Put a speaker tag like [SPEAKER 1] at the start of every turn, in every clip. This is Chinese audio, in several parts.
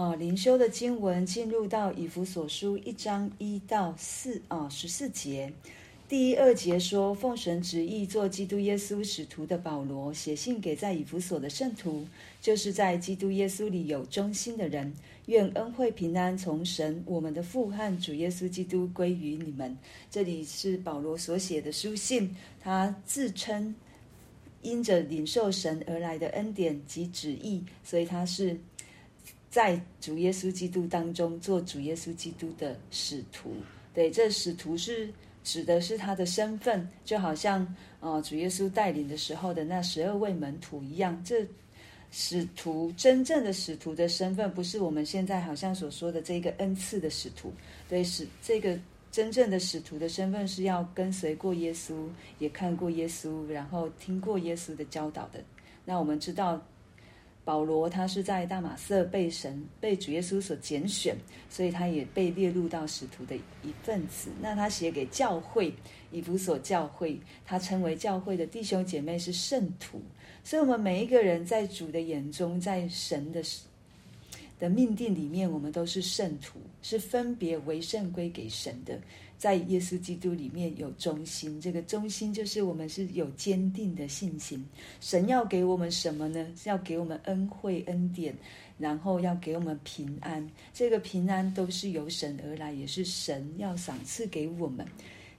[SPEAKER 1] 啊，灵修的经文进入到以弗所书一章一到四啊十四节。第一二节说，奉神旨意做基督耶稣使徒的保罗，写信给在以弗所的圣徒，就是在基督耶稣里有忠心的人，愿恩惠平安从神我们的父和主耶稣基督归于你们。这里是保罗所写的书信，他自称因着领受神而来的恩典及旨意，所以他是在主耶稣基督当中做主耶稣基督的使徒。对，这使徒是。指的是他的身份，就好像啊、主耶稣带领的时候的那十二位门徒一样。这使徒真正的使徒的身份，不是我们现在好像所说的这个恩赐的使徒。对，使这个真正的使徒的身份是要跟随过耶稣，也看过耶稣，然后听过耶稣的教导的。那我们知道。保罗他是在大马色被神被主耶稣所拣选，所以他也被列入到使徒的一份子。那他写给教会以弗所教会，他称为教会的弟兄姐妹是圣徒。所以，我们每一个人在主的眼中，在神的的命定里面，我们都是圣徒，是分别为圣归给神的。在耶稣基督里面有中心，这个中心就是我们是有坚定的信心。神要给我们什么呢？是要给我们恩惠恩典，然后要给我们平安。这个平安都是由神而来，也是神要赏赐给我们。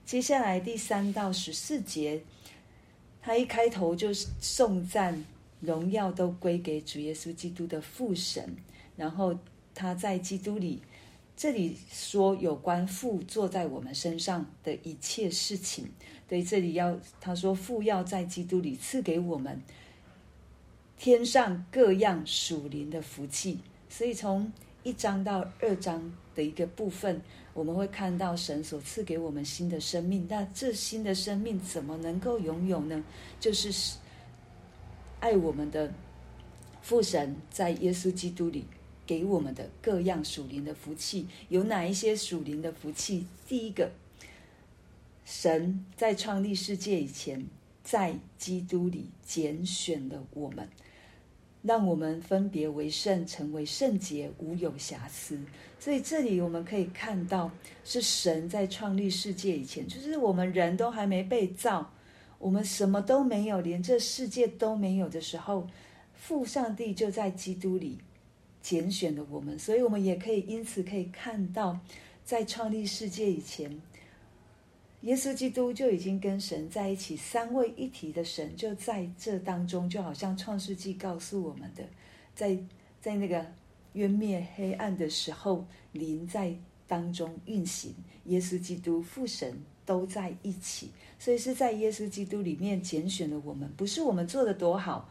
[SPEAKER 1] 接下来第三到十四节，他一开头就是颂赞荣耀都归给主耶稣基督的父神，然后他在基督里。这里说有关父坐在我们身上的一切事情，对，这里要他说父要在基督里赐给我们天上各样属灵的福气，所以从一章到二章的一个部分，我们会看到神所赐给我们新的生命。那这新的生命怎么能够拥有呢？就是爱我们的父神在耶稣基督里。给我们的各样属灵的福气，有哪一些属灵的福气？第一个，神在创立世界以前，在基督里拣选了我们，让我们分别为圣，成为圣洁，无有瑕疵。所以这里我们可以看到，是神在创立世界以前，就是我们人都还没被造，我们什么都没有，连这世界都没有的时候，父上帝就在基督里。拣选了我们，所以我们也可以因此可以看到，在创立世界以前，耶稣基督就已经跟神在一起，三位一体的神就在这当中，就好像创世纪告诉我们的，在在那个渊灭黑暗的时候，灵在当中运行，耶稣基督父神都在一起，所以是在耶稣基督里面拣选了我们，不是我们做的多好，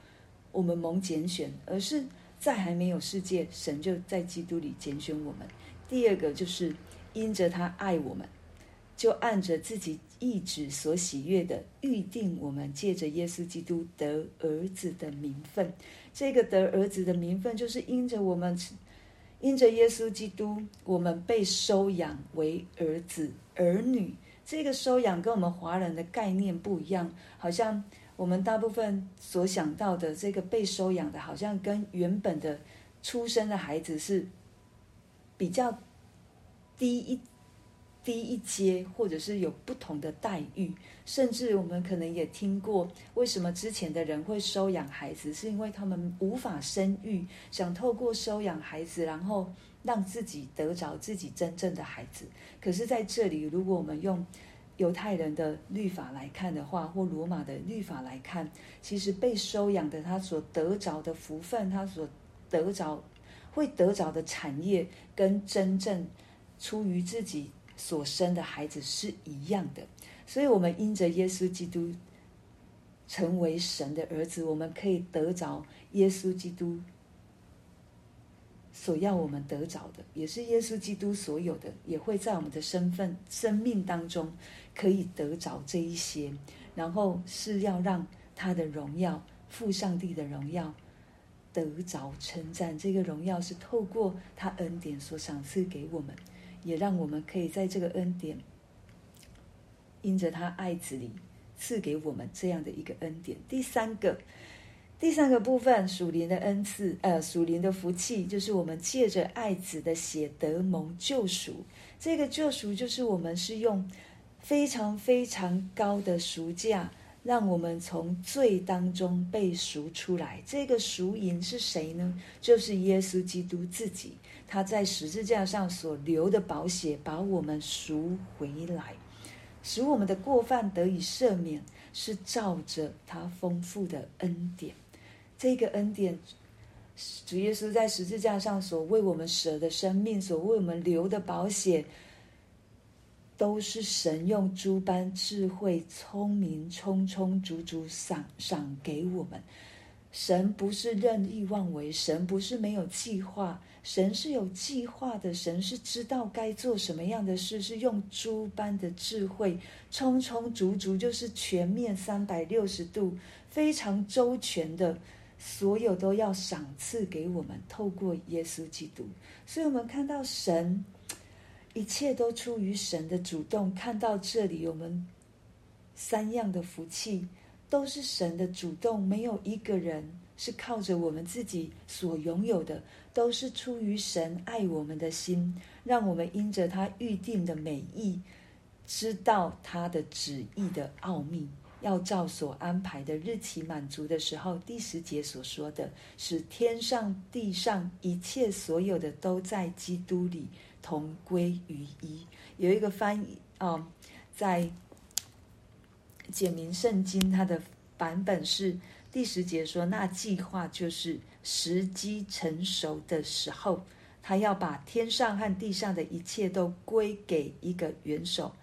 [SPEAKER 1] 我们蒙拣选，而是。在还没有世界，神就在基督里拣选我们。第二个就是因着他爱我们，就按着自己意志所喜悦的预定我们，借着耶稣基督得儿子的名分。这个得儿子的名分，就是因着我们，因着耶稣基督，我们被收养为儿子儿女。这个收养跟我们华人的概念不一样，好像。我们大部分所想到的这个被收养的，好像跟原本的出生的孩子是比较低一低一阶，或者是有不同的待遇。甚至我们可能也听过，为什么之前的人会收养孩子，是因为他们无法生育，想透过收养孩子，然后让自己得着自己真正的孩子。可是在这里，如果我们用犹太人的律法来看的话，或罗马的律法来看，其实被收养的他所得着的福分，他所得着会得着的产业，跟真正出于自己所生的孩子是一样的。所以，我们因着耶稣基督成为神的儿子，我们可以得着耶稣基督。所要我们得着的，也是耶稣基督所有的，也会在我们的身份、生命当中可以得着这一些。然后是要让他的荣耀、父上帝的荣耀得着称赞。这个荣耀是透过他恩典所赏赐给我们，也让我们可以在这个恩典，因着他爱子里赐给我们这样的一个恩典。第三个。第三个部分，属灵的恩赐，呃，属灵的福气，就是我们借着爱子的血得蒙救赎。这个救赎就是我们是用非常非常高的赎价，让我们从罪当中被赎出来。这个赎银是谁呢？就是耶稣基督自己，他在十字架上所流的宝血，把我们赎回来，使我们的过犯得以赦免，是照着他丰富的恩典。这个恩典，主耶稣在十字架上所为我们舍的生命，所为我们留的保险，都是神用诸般智慧、聪明、充充足足赏赏给我们。神不是任意妄为，神不是没有计划，神是有计划的。神是知道该做什么样的事，是用诸般的智慧，充充足足，就是全面三百六十度，非常周全的。所有都要赏赐给我们，透过耶稣基督。所以，我们看到神，一切都出于神的主动。看到这里，我们三样的福气都是神的主动，没有一个人是靠着我们自己所拥有的，都是出于神爱我们的心，让我们因着他预定的美意，知道他的旨意的奥秘。要照所安排的日期满足的时候，第十节所说的是天上地上一切所有的都在基督里同归于一。有一个翻译啊、哦，在简明圣经，它的版本是第十节说，那计划就是时机成熟的时候，他要把天上和地上的一切都归给一个元首，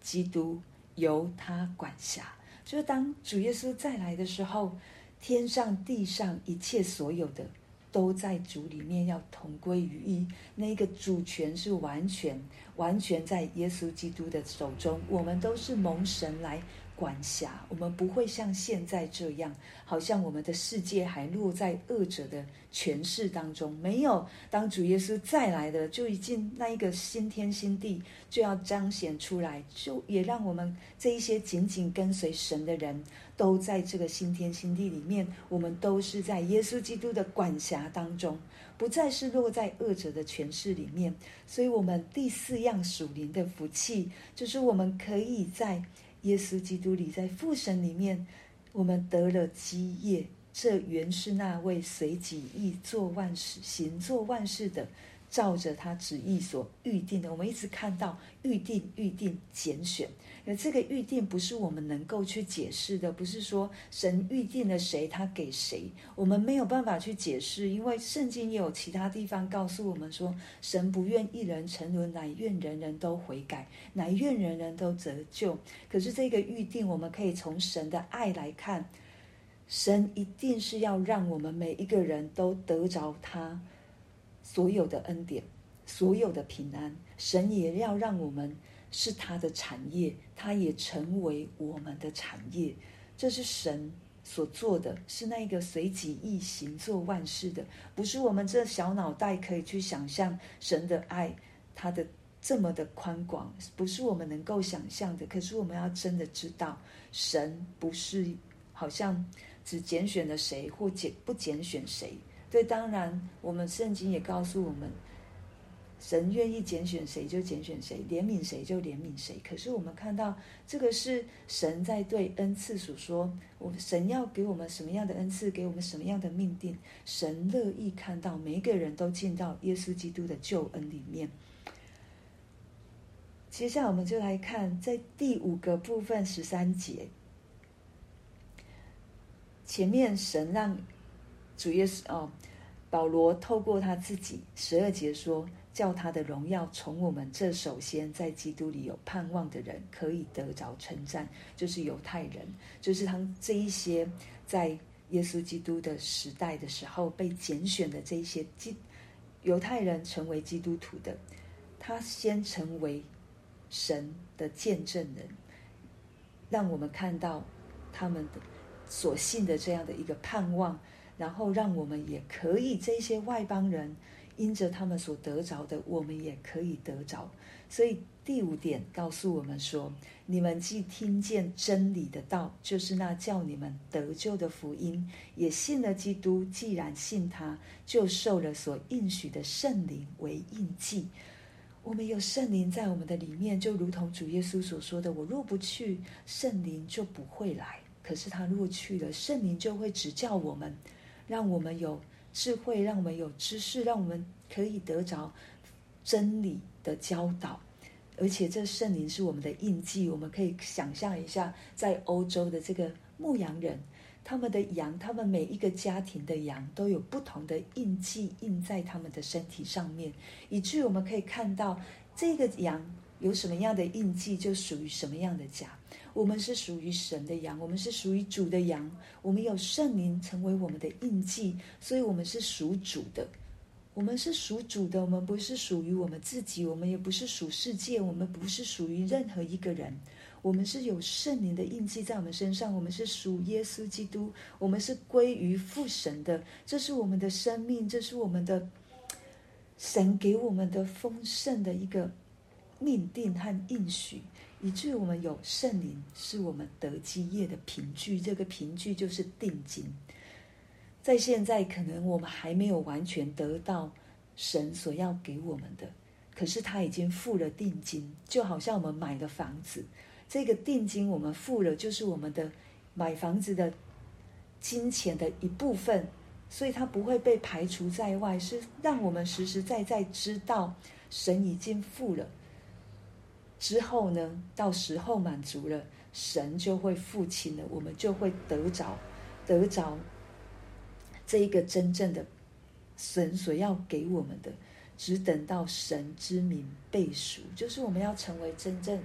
[SPEAKER 1] 基督，由他管辖。就是当主耶稣再来的时候，天上地上一切所有的都在主里面要同归于一，那个主权是完全完全在耶稣基督的手中，我们都是蒙神来管辖，我们不会像现在这样，好像我们的世界还落在恶者的权势当中。没有，当主耶稣再来的，就已经那一个新天新地就要彰显出来，就也让我们这一些紧紧跟随神的人都在这个新天新地里面，我们都是在耶稣基督的管辖当中，不再是落在恶者的权势里面。所以，我们第四样属灵的福气，就是我们可以在。耶稣基督里，在父神里面，我们得了基业。这原是那位随己意做万事、行做万事的，照着他旨意所预定的。我们一直看到预定、预定、拣选。而这个预定不是我们能够去解释的，不是说神预定了谁，他给谁，我们没有办法去解释。因为圣经也有其他地方告诉我们说，神不愿一人沉沦，乃愿人人都悔改，乃愿人人都得救。可是这个预定，我们可以从神的爱来看，神一定是要让我们每一个人都得着他所有的恩典，所有的平安。神也要让我们。是他的产业，他也成为我们的产业。这是神所做的，是那个随己意行做万事的，不是我们这小脑袋可以去想象神的爱，他的这么的宽广，不是我们能够想象的。可是我们要真的知道，神不是好像只拣选了谁或拣不拣选谁。对，当然我们圣经也告诉我们。神愿意拣选谁就拣选谁，怜悯谁就怜悯谁。可是我们看到这个是神在对恩赐所说，我神要给我们什么样的恩赐，给我们什么样的命定，神乐意看到每一个人都进到耶稣基督的救恩里面。接下来我们就来看在第五个部分十三节，前面神让主耶稣哦，保罗透过他自己十二节说。叫他的荣耀从我们这首先在基督里有盼望的人可以得着称赞，就是犹太人，就是他们这一些在耶稣基督的时代的时候被拣选的这一些基犹太人成为基督徒的，他先成为神的见证人，让我们看到他们的所信的这样的一个盼望，然后让我们也可以这些外邦人。因着他们所得着的，我们也可以得着。所以第五点告诉我们说：你们既听见真理的道，就是那叫你们得救的福音，也信了基督。既然信他，就受了所应许的圣灵为印记。我们有圣灵在我们的里面，就如同主耶稣所说的：“我若不去，圣灵就不会来；可是他若去了，圣灵就会指教我们，让我们有智慧，让我们有知识，让我们可以得着真理的教导。而且这圣灵是我们的印记，我们可以想象一下，在欧洲的这个牧羊人，他们的羊，他们每一个家庭的羊都有不同的印记印在他们的身体上面，以至于我们可以看到这个羊有什么样的印记，就属于什么样的家。我们是属于神的羊，我们是属于主的羊，我们有圣灵成为我们的印记，所以我们是属主的。我们是属主的，我们不是属于我们自己，我们也不是属世界，我们不是属于任何一个人。我们是有圣灵的印记在我们身上，我们是属耶稣基督，我们是归于父神的。这是我们的生命，这是我们的神给我们的丰盛的一个命定和应许。以至于我们有圣灵，是我们得基业的凭据。这个凭据就是定金。在现在，可能我们还没有完全得到神所要给我们的，可是他已经付了定金，就好像我们买的房子，这个定金我们付了，就是我们的买房子的金钱的一部分，所以它不会被排除在外，是让我们实实在在知道神已经付了。之后呢，到时候满足了，神就会付清了，我们就会得着，得着这一个真正的神所要给我们的。只等到神之名背熟，就是我们要成为真正。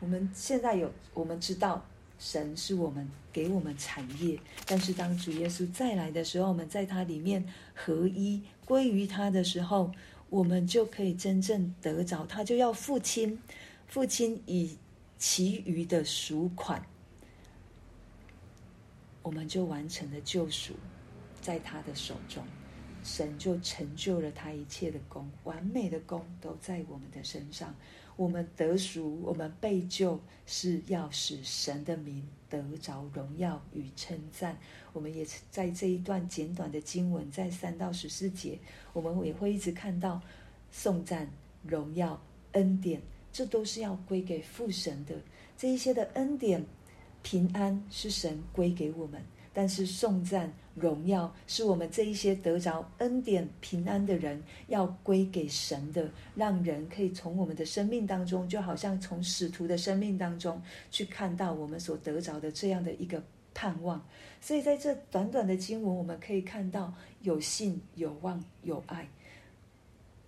[SPEAKER 1] 我们现在有，我们知道神是我们给我们产业，但是当主耶稣再来的时候，我们在他里面合一归于他的时候，我们就可以真正得着，他就要付清。父亲以其余的赎款，我们就完成了救赎，在他的手中，神就成就了他一切的功，完美的功都在我们的身上。我们得赎，我们被救，是要使神的名得着荣耀与称赞。我们也在这一段简短的经文，在三到十四节，我们也会一直看到颂赞、荣耀、恩典。这都是要归给父神的，这一些的恩典、平安是神归给我们，但是颂赞、荣耀是我们这一些得着恩典、平安的人要归给神的，让人可以从我们的生命当中，就好像从使徒的生命当中去看到我们所得着的这样的一个盼望。所以在这短短的经文，我们可以看到有信、有望、有爱。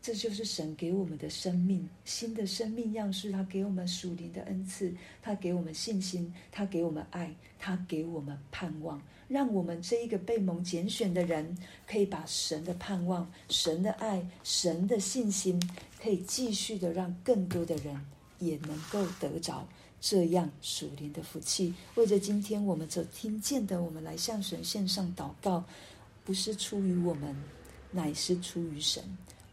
[SPEAKER 1] 这就是神给我们的生命，新的生命样式。他给我们属灵的恩赐，他给我们信心，他给我们爱，他给我们盼望，让我们这一个被蒙拣选的人，可以把神的盼望、神的爱、神的信心，可以继续的让更多的人也能够得着这样属灵的福气。为着今天我们所听见的，我们来向神献上祷告，不是出于我们，乃是出于神。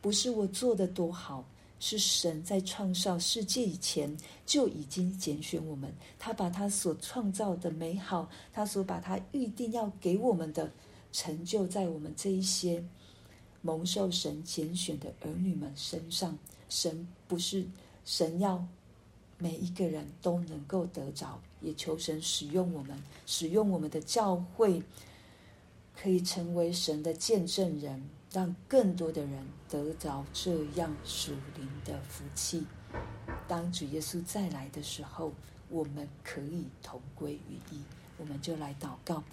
[SPEAKER 1] 不是我做的多好，是神在创造世界以前就已经拣选我们。他把他所创造的美好，他所把他预定要给我们的成就，在我们这一些蒙受神拣选的儿女们身上。神不是神要每一个人都能够得着，也求神使用我们，使用我们的教会，可以成为神的见证人。让更多的人得着这样属灵的福气。当主耶稣再来的时候，我们可以同归于一。我们就来祷告。